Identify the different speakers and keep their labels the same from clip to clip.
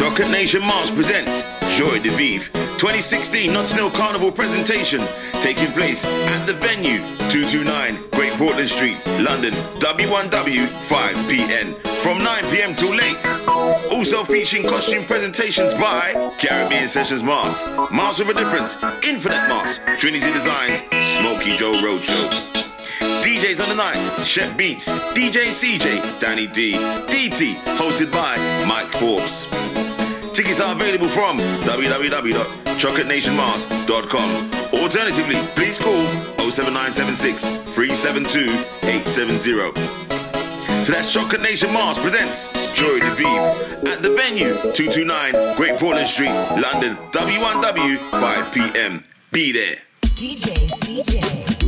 Speaker 1: Chocolate Nation Mas presents Joie de Vivre 2016 Notting Hill Carnival presentation taking place at the venue 229 Great Portland Street, London, W1W 5pm from 9pm till late. Also featuring costume presentations by Caribbean Sessions Mas Mas with a Difference, Infinite Mas Trinity Designs, Smokey Joe Roadshow. DJs on the night, Shep Beats, DJ CJay, Danny D, DTee, hosted by Mike Forbes. Tickets are available from www.chocolatenationmas.com. Alternatively, please call 07976 372 870. So that's Chocolate Nation Mas presents Joie De Vivre at the venue 229 Great Portland Street, London, W1W 5 p.m. Be there.
Speaker 2: DJ
Speaker 3: CJay.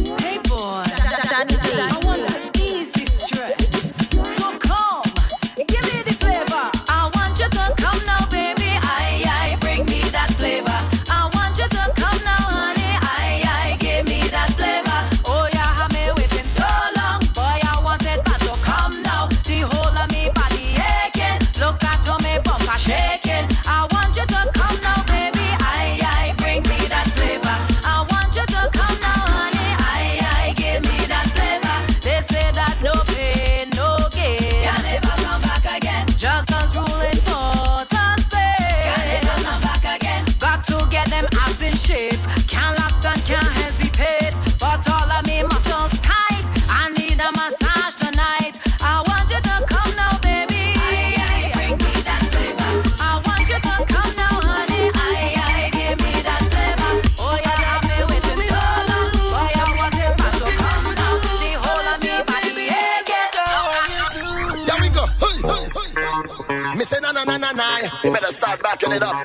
Speaker 3: Me say,
Speaker 4: na na na na na, you better start backing it up.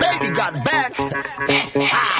Speaker 4: Baby got back.
Speaker 5: Ah.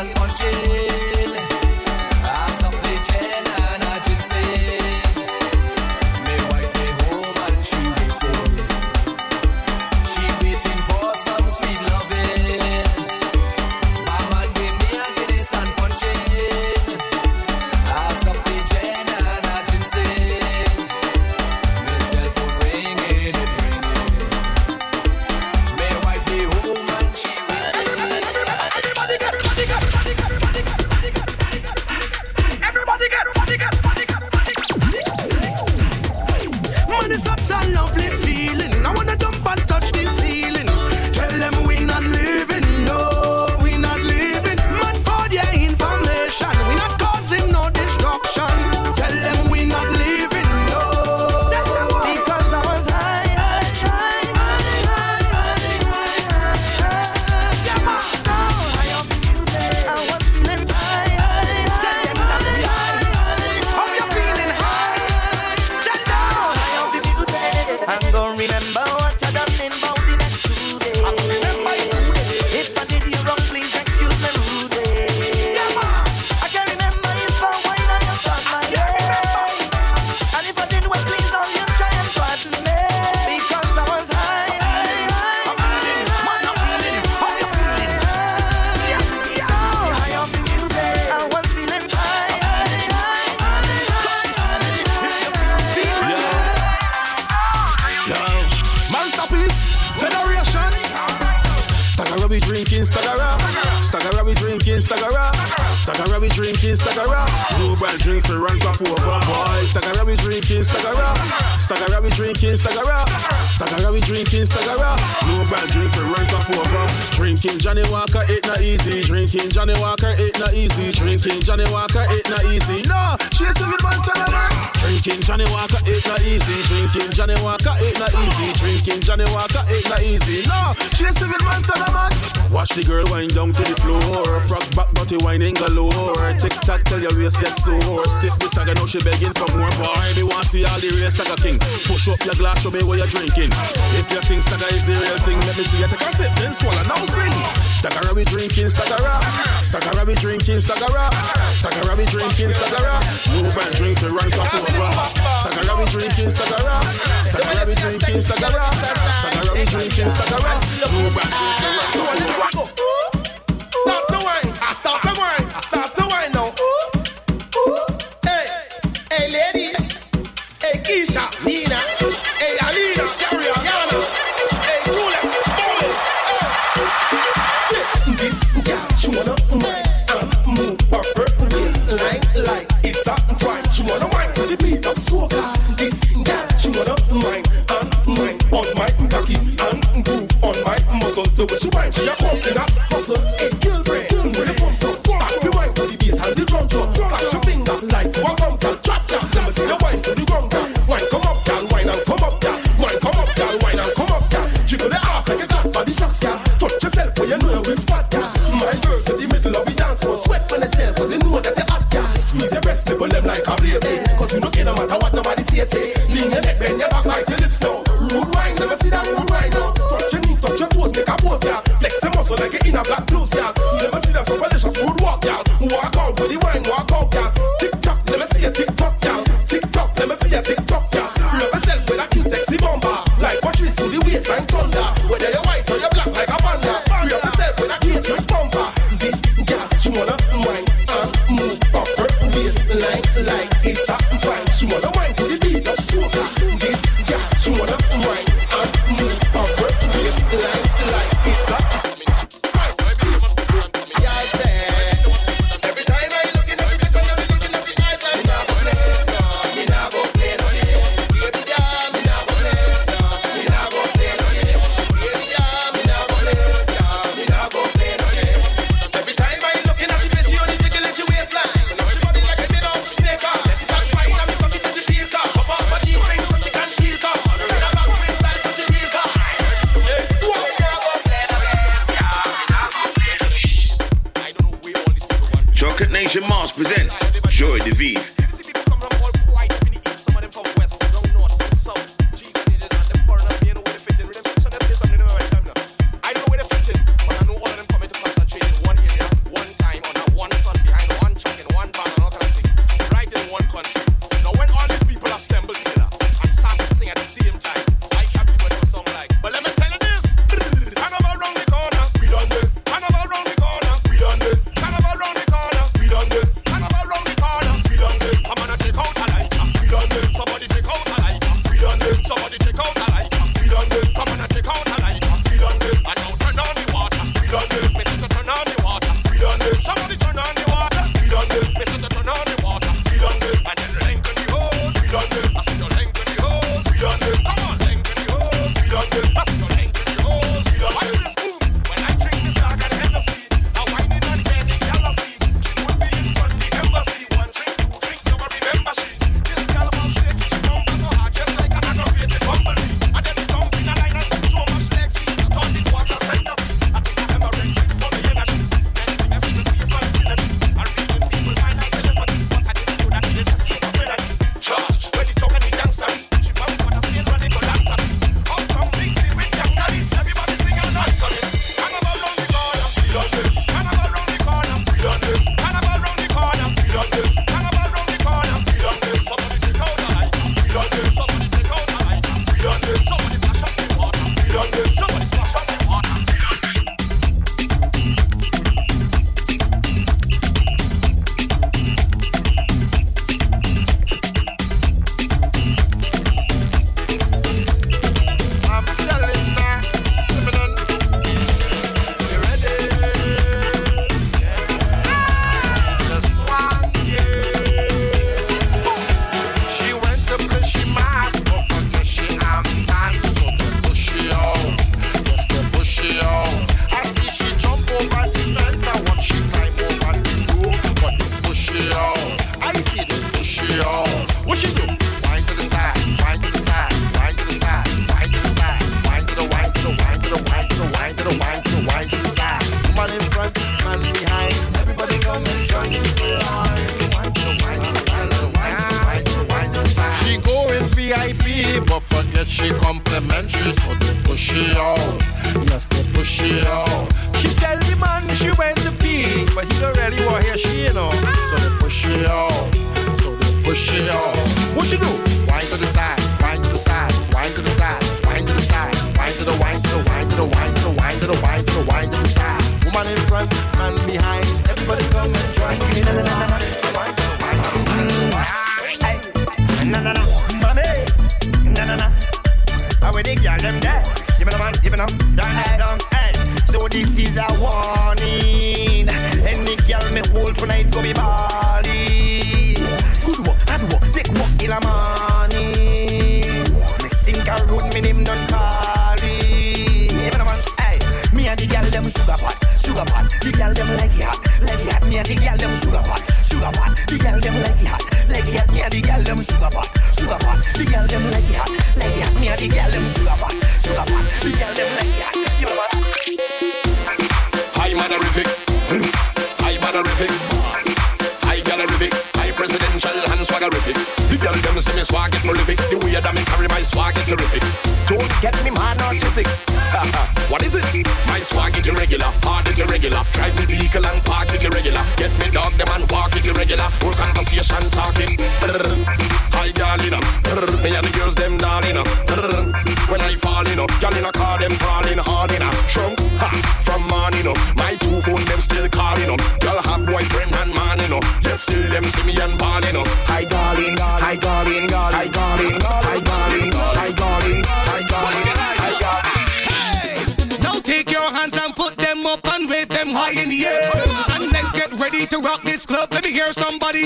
Speaker 6: Everybody get, everybody
Speaker 7: drinking Stagara. Stagara, we drinking Stagara. No bad drink for rent up over. Drinking Johnnie Walker, it not easy. Drinking Johnnie Walker, it not easy. Drinking Johnnie Walker, it not easy. No, she's a good monster lover. Drinking Johnnie Walker, it not easy. Drinking Johnnie Walker, it not easy. Drinking Johnnie Walker, it not easy. No, she's a good monster lover. Watch the girl wind down to the floor. Frog back, body whining galore. Tick tock till your waist gets sore. Sip this stagger, now she begging for more. Boy, they want to see all the waist like a king. Push up your glass, show me what you're drinking. If you think stagger is the real thing, let me see you take a sip, then swallow, now sing. Stagger we drinking, stagger Stagger we drinking, stagger Stagger we drinking, stagger Move and drink the run up over. Stagger we drinking, stagger Stagger we drinking, stagger Stagger we drinking, stagger Move and drink the rank up.
Speaker 8: Stop the wine, stop the wine, stop the wine now. Hey, hey ladies, hey Keisha, Nina. So when she wine, she a come in a hustle. Eh, make it in a black blues, y'all. You never see that somebody just food walk, y'all. Walk out with the wine, walk
Speaker 9: man behind. Everybody come and join. Na, na, na, na, na.
Speaker 10: Na na na, mommy. Na na na. How we the girl them there? Give me the man, give me them. Down, down, hey. So this is a warning. Any girl me hold tonight go be body. Good work, hard work, take work till a morning. The girl them sugar pot, sugar pot. The girl them like it hot, like it hot. Me and the girl them sugar pot, sugar pot. The girl them like it hot, like it hot. Me and the girl them sugar pot, sugar pot. The girl them like it. You know what?
Speaker 9: High manorific. High manorific. High gallerific. High presidential and swaggerific. The girl them say me swag it prolific. The way that me carry my swag it terrific. Don't get me mad or narcissistic. what is it? My swag it irregular, hard it irregular. Drive me vehicle and park it irregular. Get me dog them and walk it irregular. Whole conversation talking. High darling, me and the girls them darling. When I fall in, girl in a car them crawling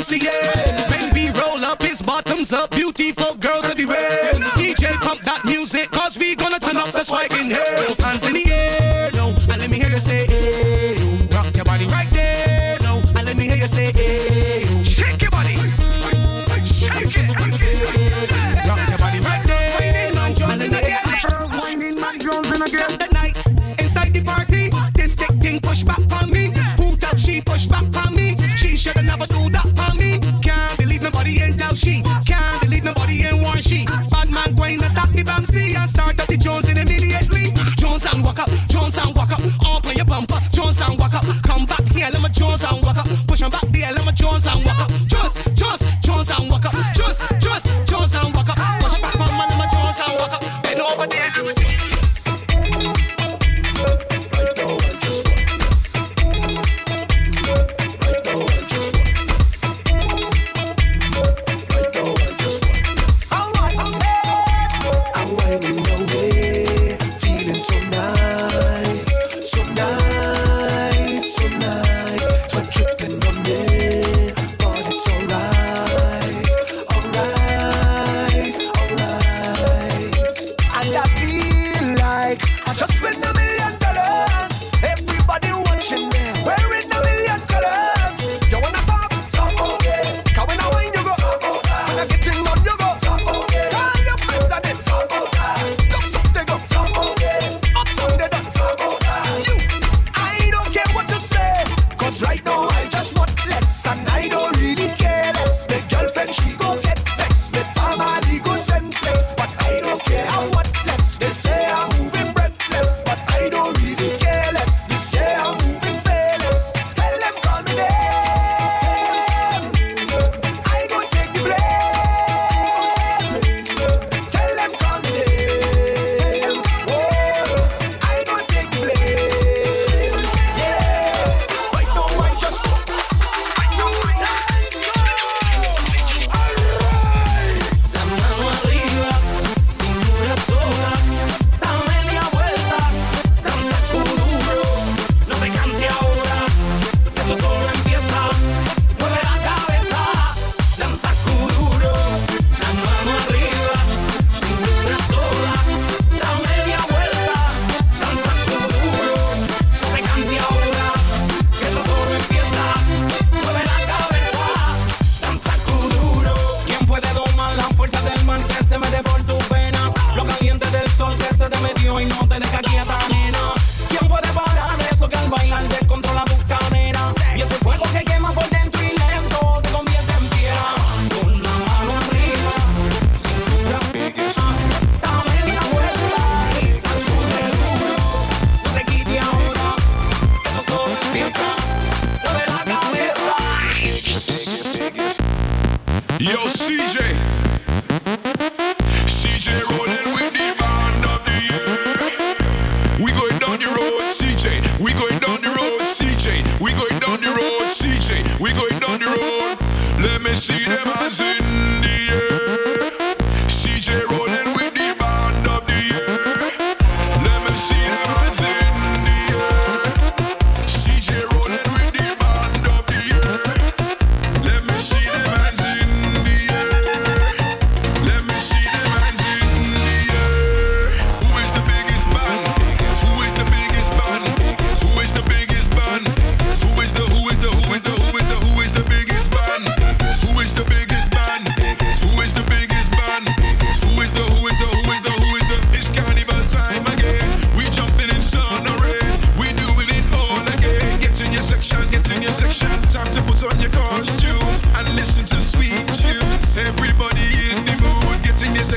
Speaker 11: hear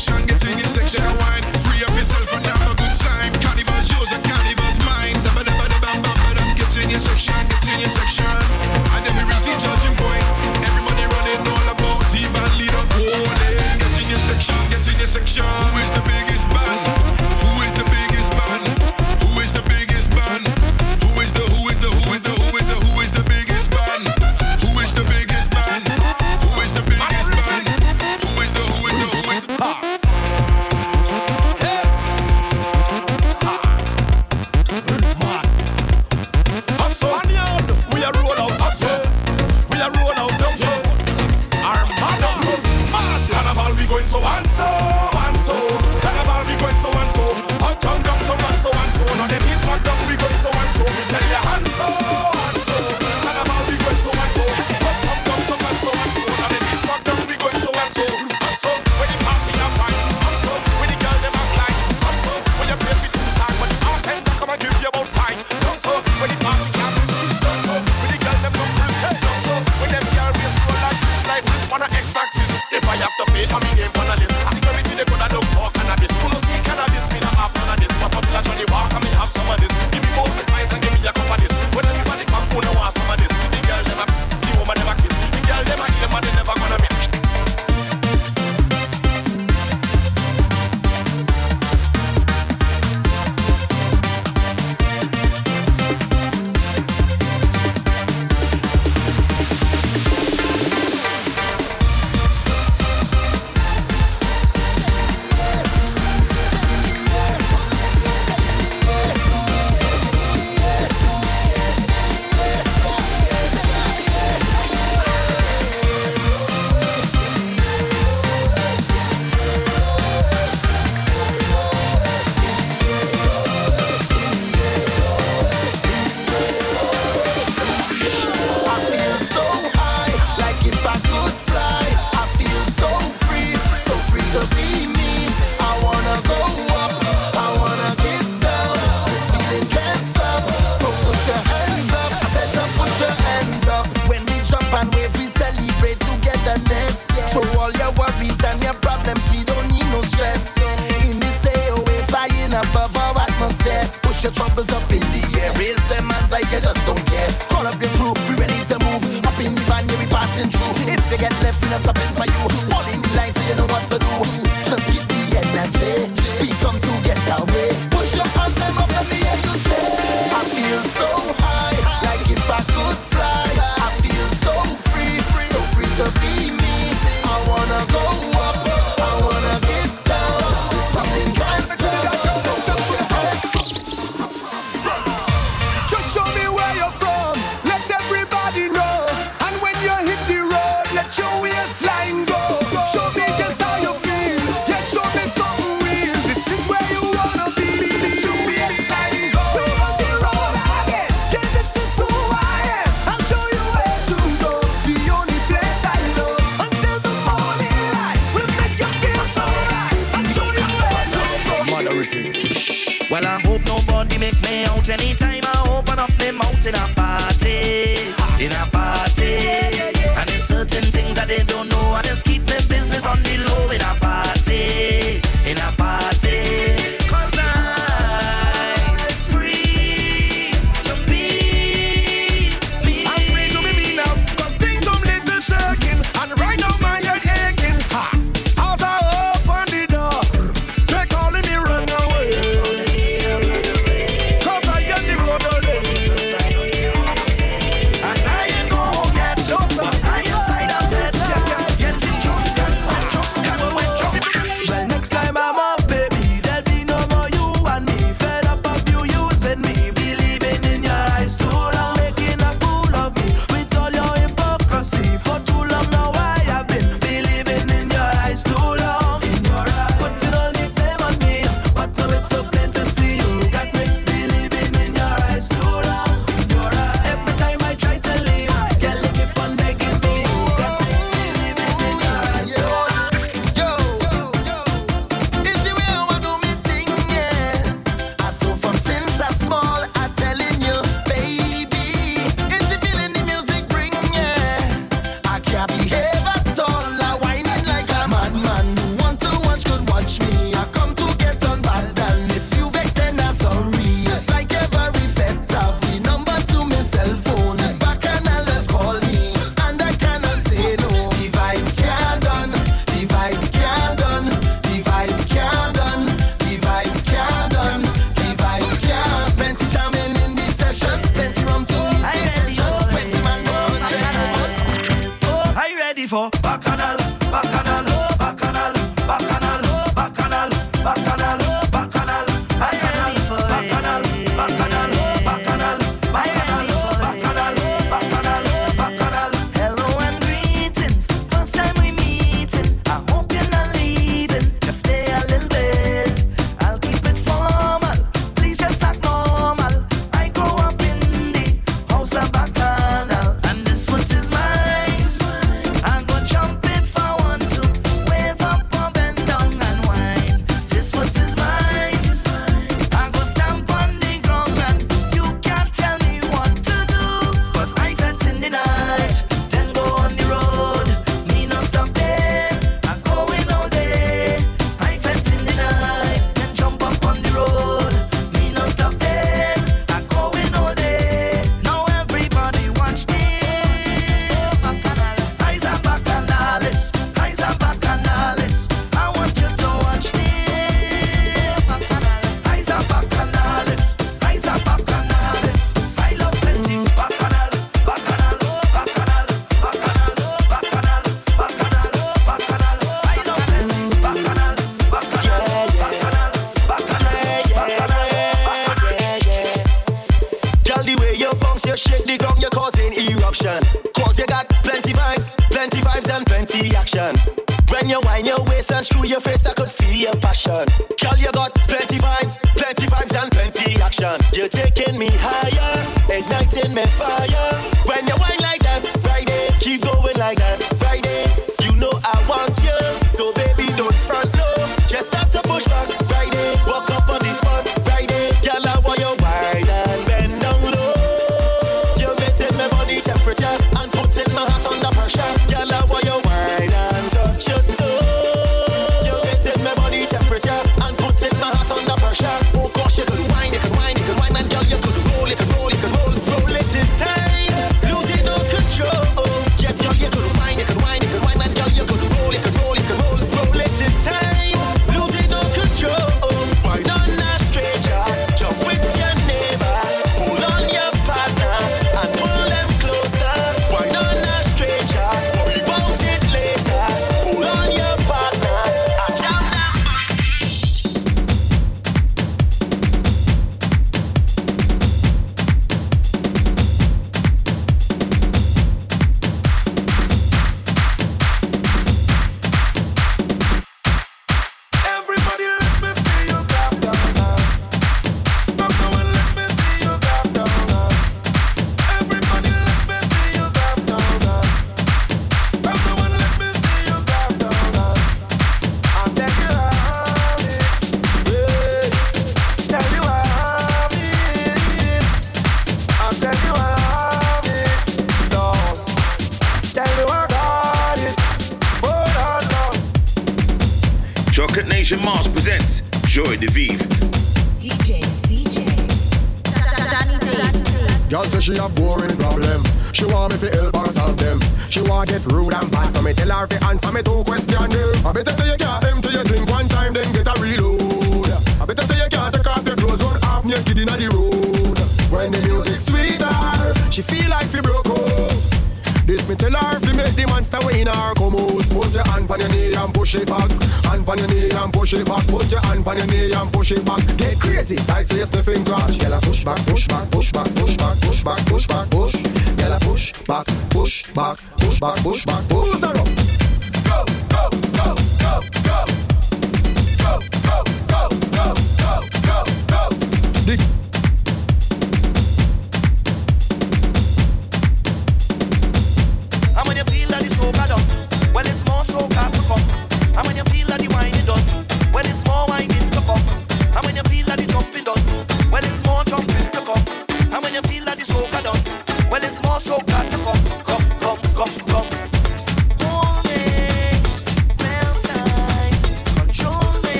Speaker 11: section, getting in
Speaker 12: section.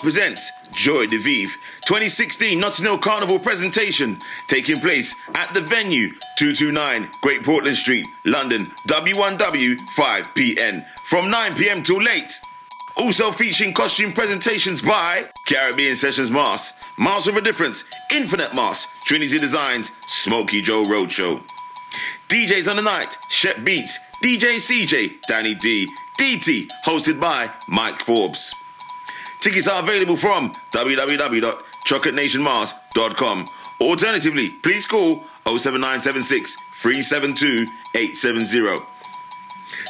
Speaker 12: presents Joie de Vivre
Speaker 1: 2016 Notting Hill Carnival presentation taking place at the venue 229 Great Portland Street, London, W1W5PN from 9pm till late. Also featuring costume presentations by Caribbean Sessions Mas, Mas with a Difference, Infinite Mas, Trinity Designs, Smokey Joe Roadshow. DJs on the night, Shep Beats, DJ CJay, Danny D, DTee, hosted by Mike Forbes. Tickets are available from www.chocolatenationmas.com. Alternatively, please call 07976 372 870.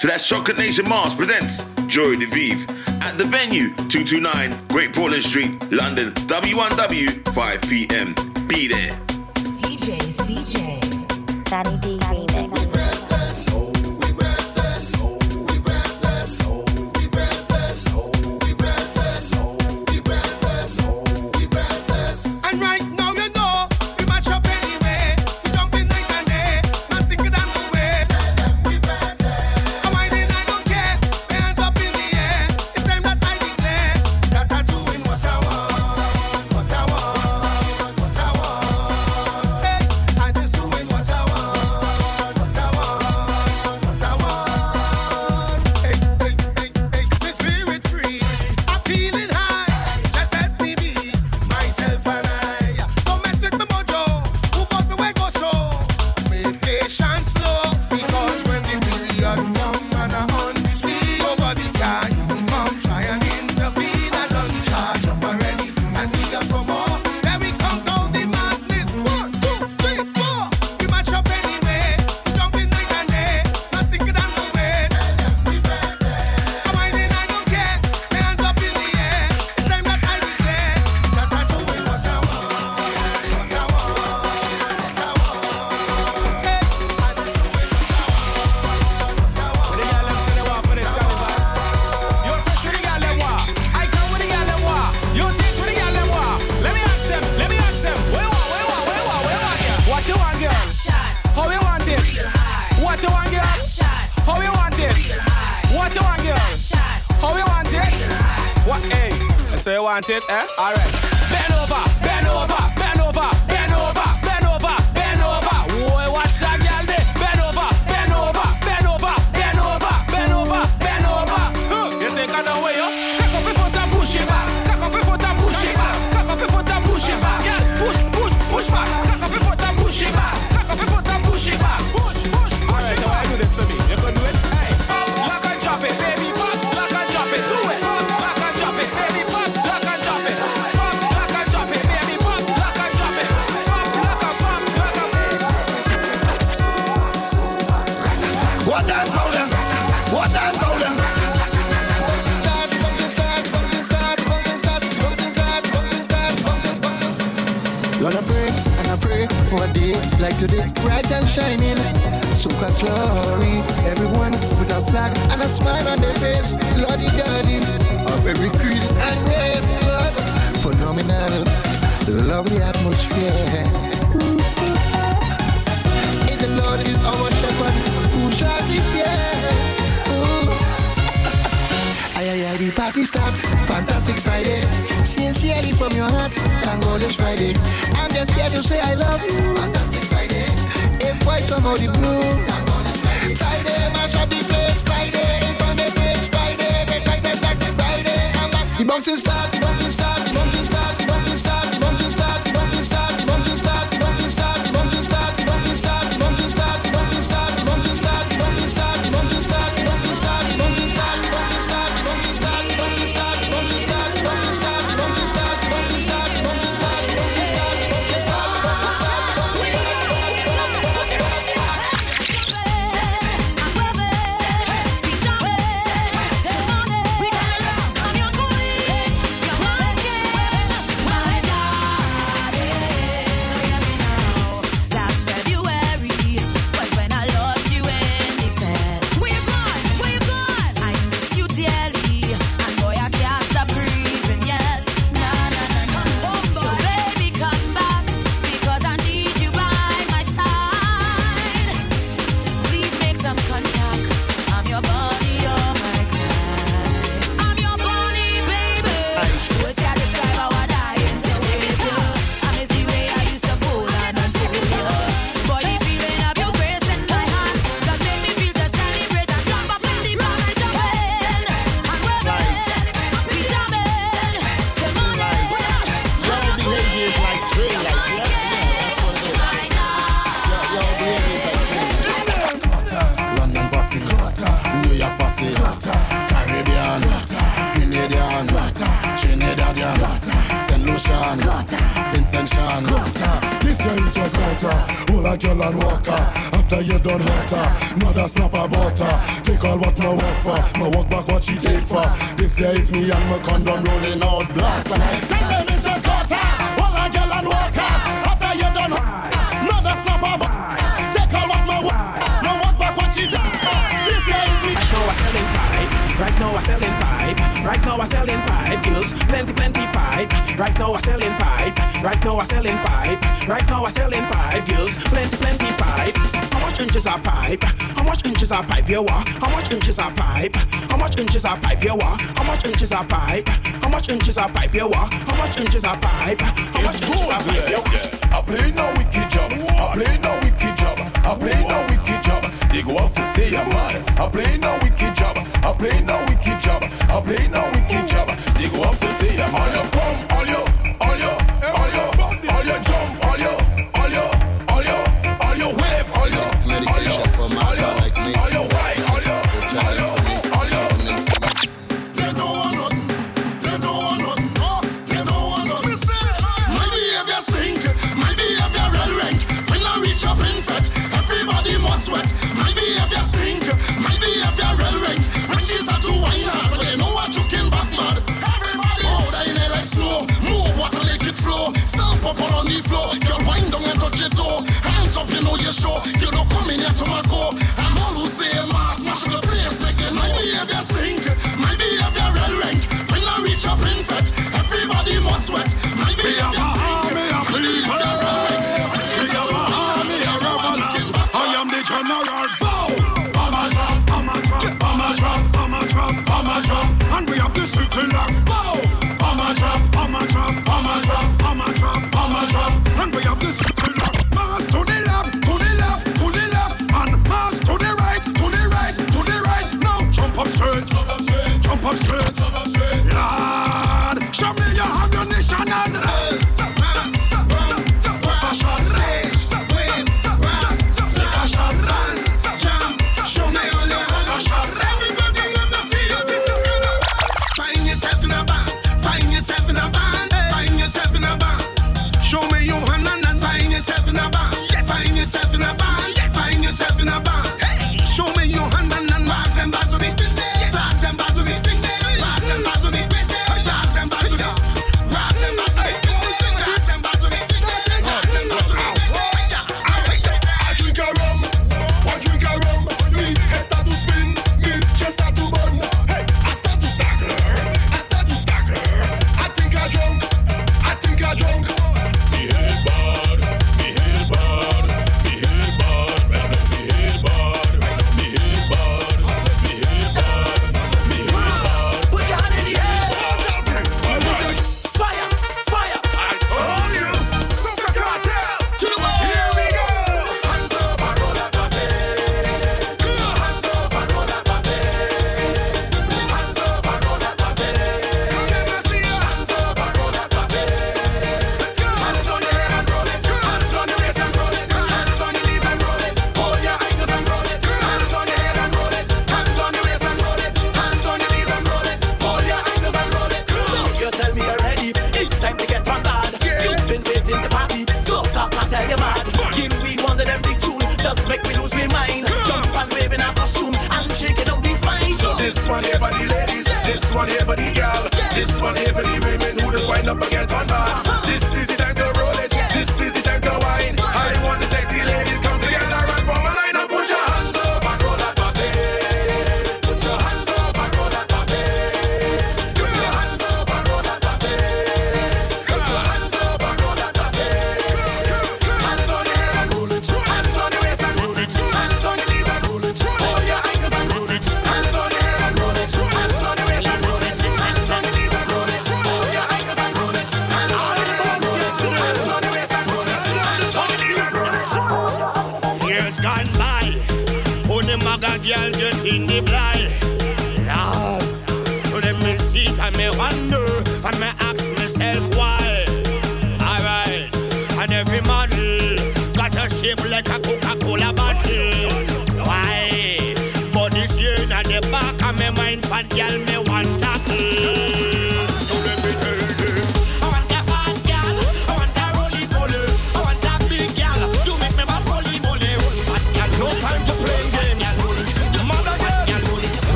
Speaker 1: So that's Chocolate Nation Mas presents Joie de Vivre at the venue 229 Great Portland Street, London, W1W 5 p.m. Be there.
Speaker 2: DJ CJay.
Speaker 13: Danny D.
Speaker 3: shining. Soca glory, everyone with a flag and a smile on their face. Lordy daddy, of every creed and race. Lord, phenomenal, lovely atmosphere. In the Lord is our shepherd, who shall be fear? ay ay ay, the party start, fantastic Friday Sincerely from your heart, thank God it's Friday I'm just here to say I love you somebody blue. Friday, match up the place. Friday, in front of the place. Friday, back, back, back, Friday. I'm back. The bouncing start, the bouncing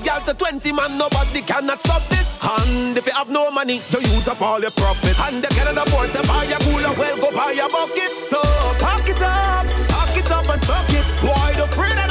Speaker 5: bad
Speaker 14: girl to
Speaker 15: 20 man, nobody cannot stop this. And if you have no money, you use up all your profit. And you cannot afford to buy a cooler, well, go buy a bucket. So pack it up, pack it up and suck it. Why the
Speaker 5: freedom?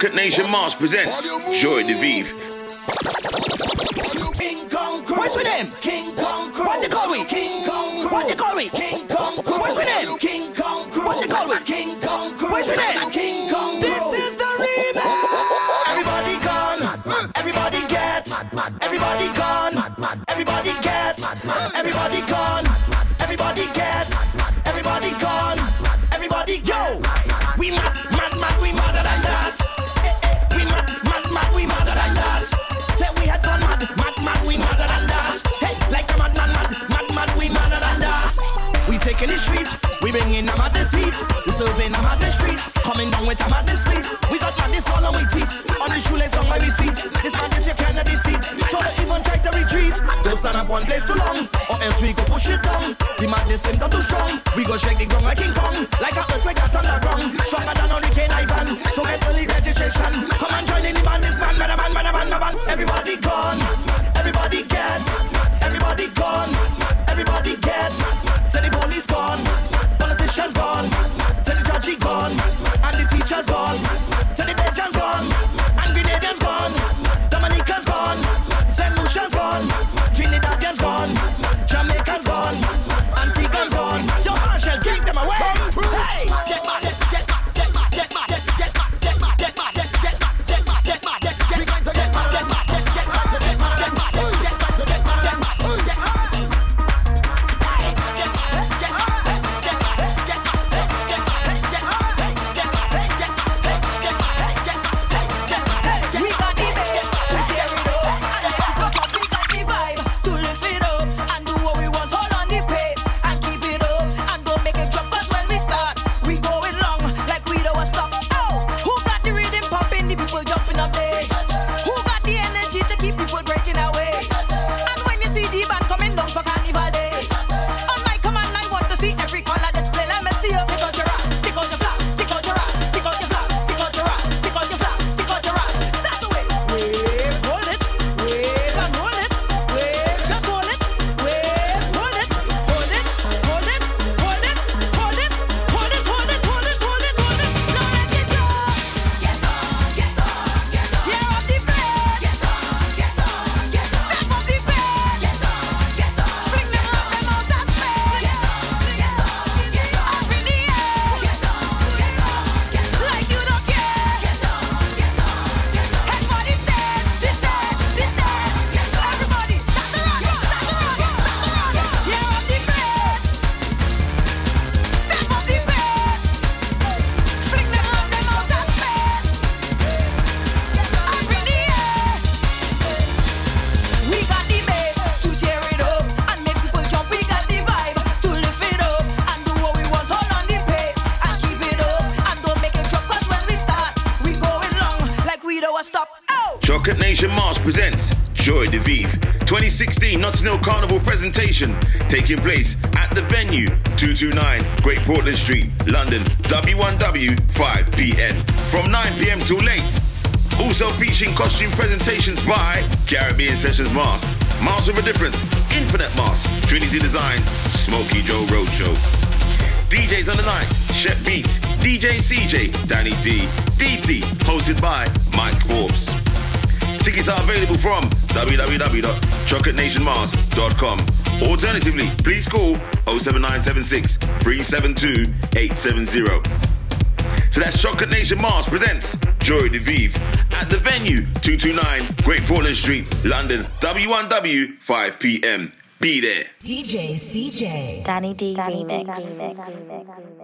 Speaker 1: Rocket Nation Mas presents Joie de
Speaker 10: Vivre. one place too long. Or else we go push it down. The madness seem not too strong. We go shake the ground
Speaker 1: taking place at the venue 229 Great Portland Street, London, W1W 5 p.m. from 9 p.m. till late. Also featuring costume presentations by Caribbean Sessions Mas, Mas with a Difference, Infinite Mas, Trinity Designs, Smokey Joe Roadshow. DJs on the night, Shep Beats, DJ CJay, Danny D, DTee, hosted by Mike Forbes. Tickets are available from www.chocolatenationmas.com. Alternatively, please call 07976 372 870. So that's Chocolate Nation Mas presents Joie de Vivre at the venue 229 Great Portland Street, London, W1W, 5 p.m. Be there.
Speaker 2: DJ CJay.
Speaker 13: Danny D remix.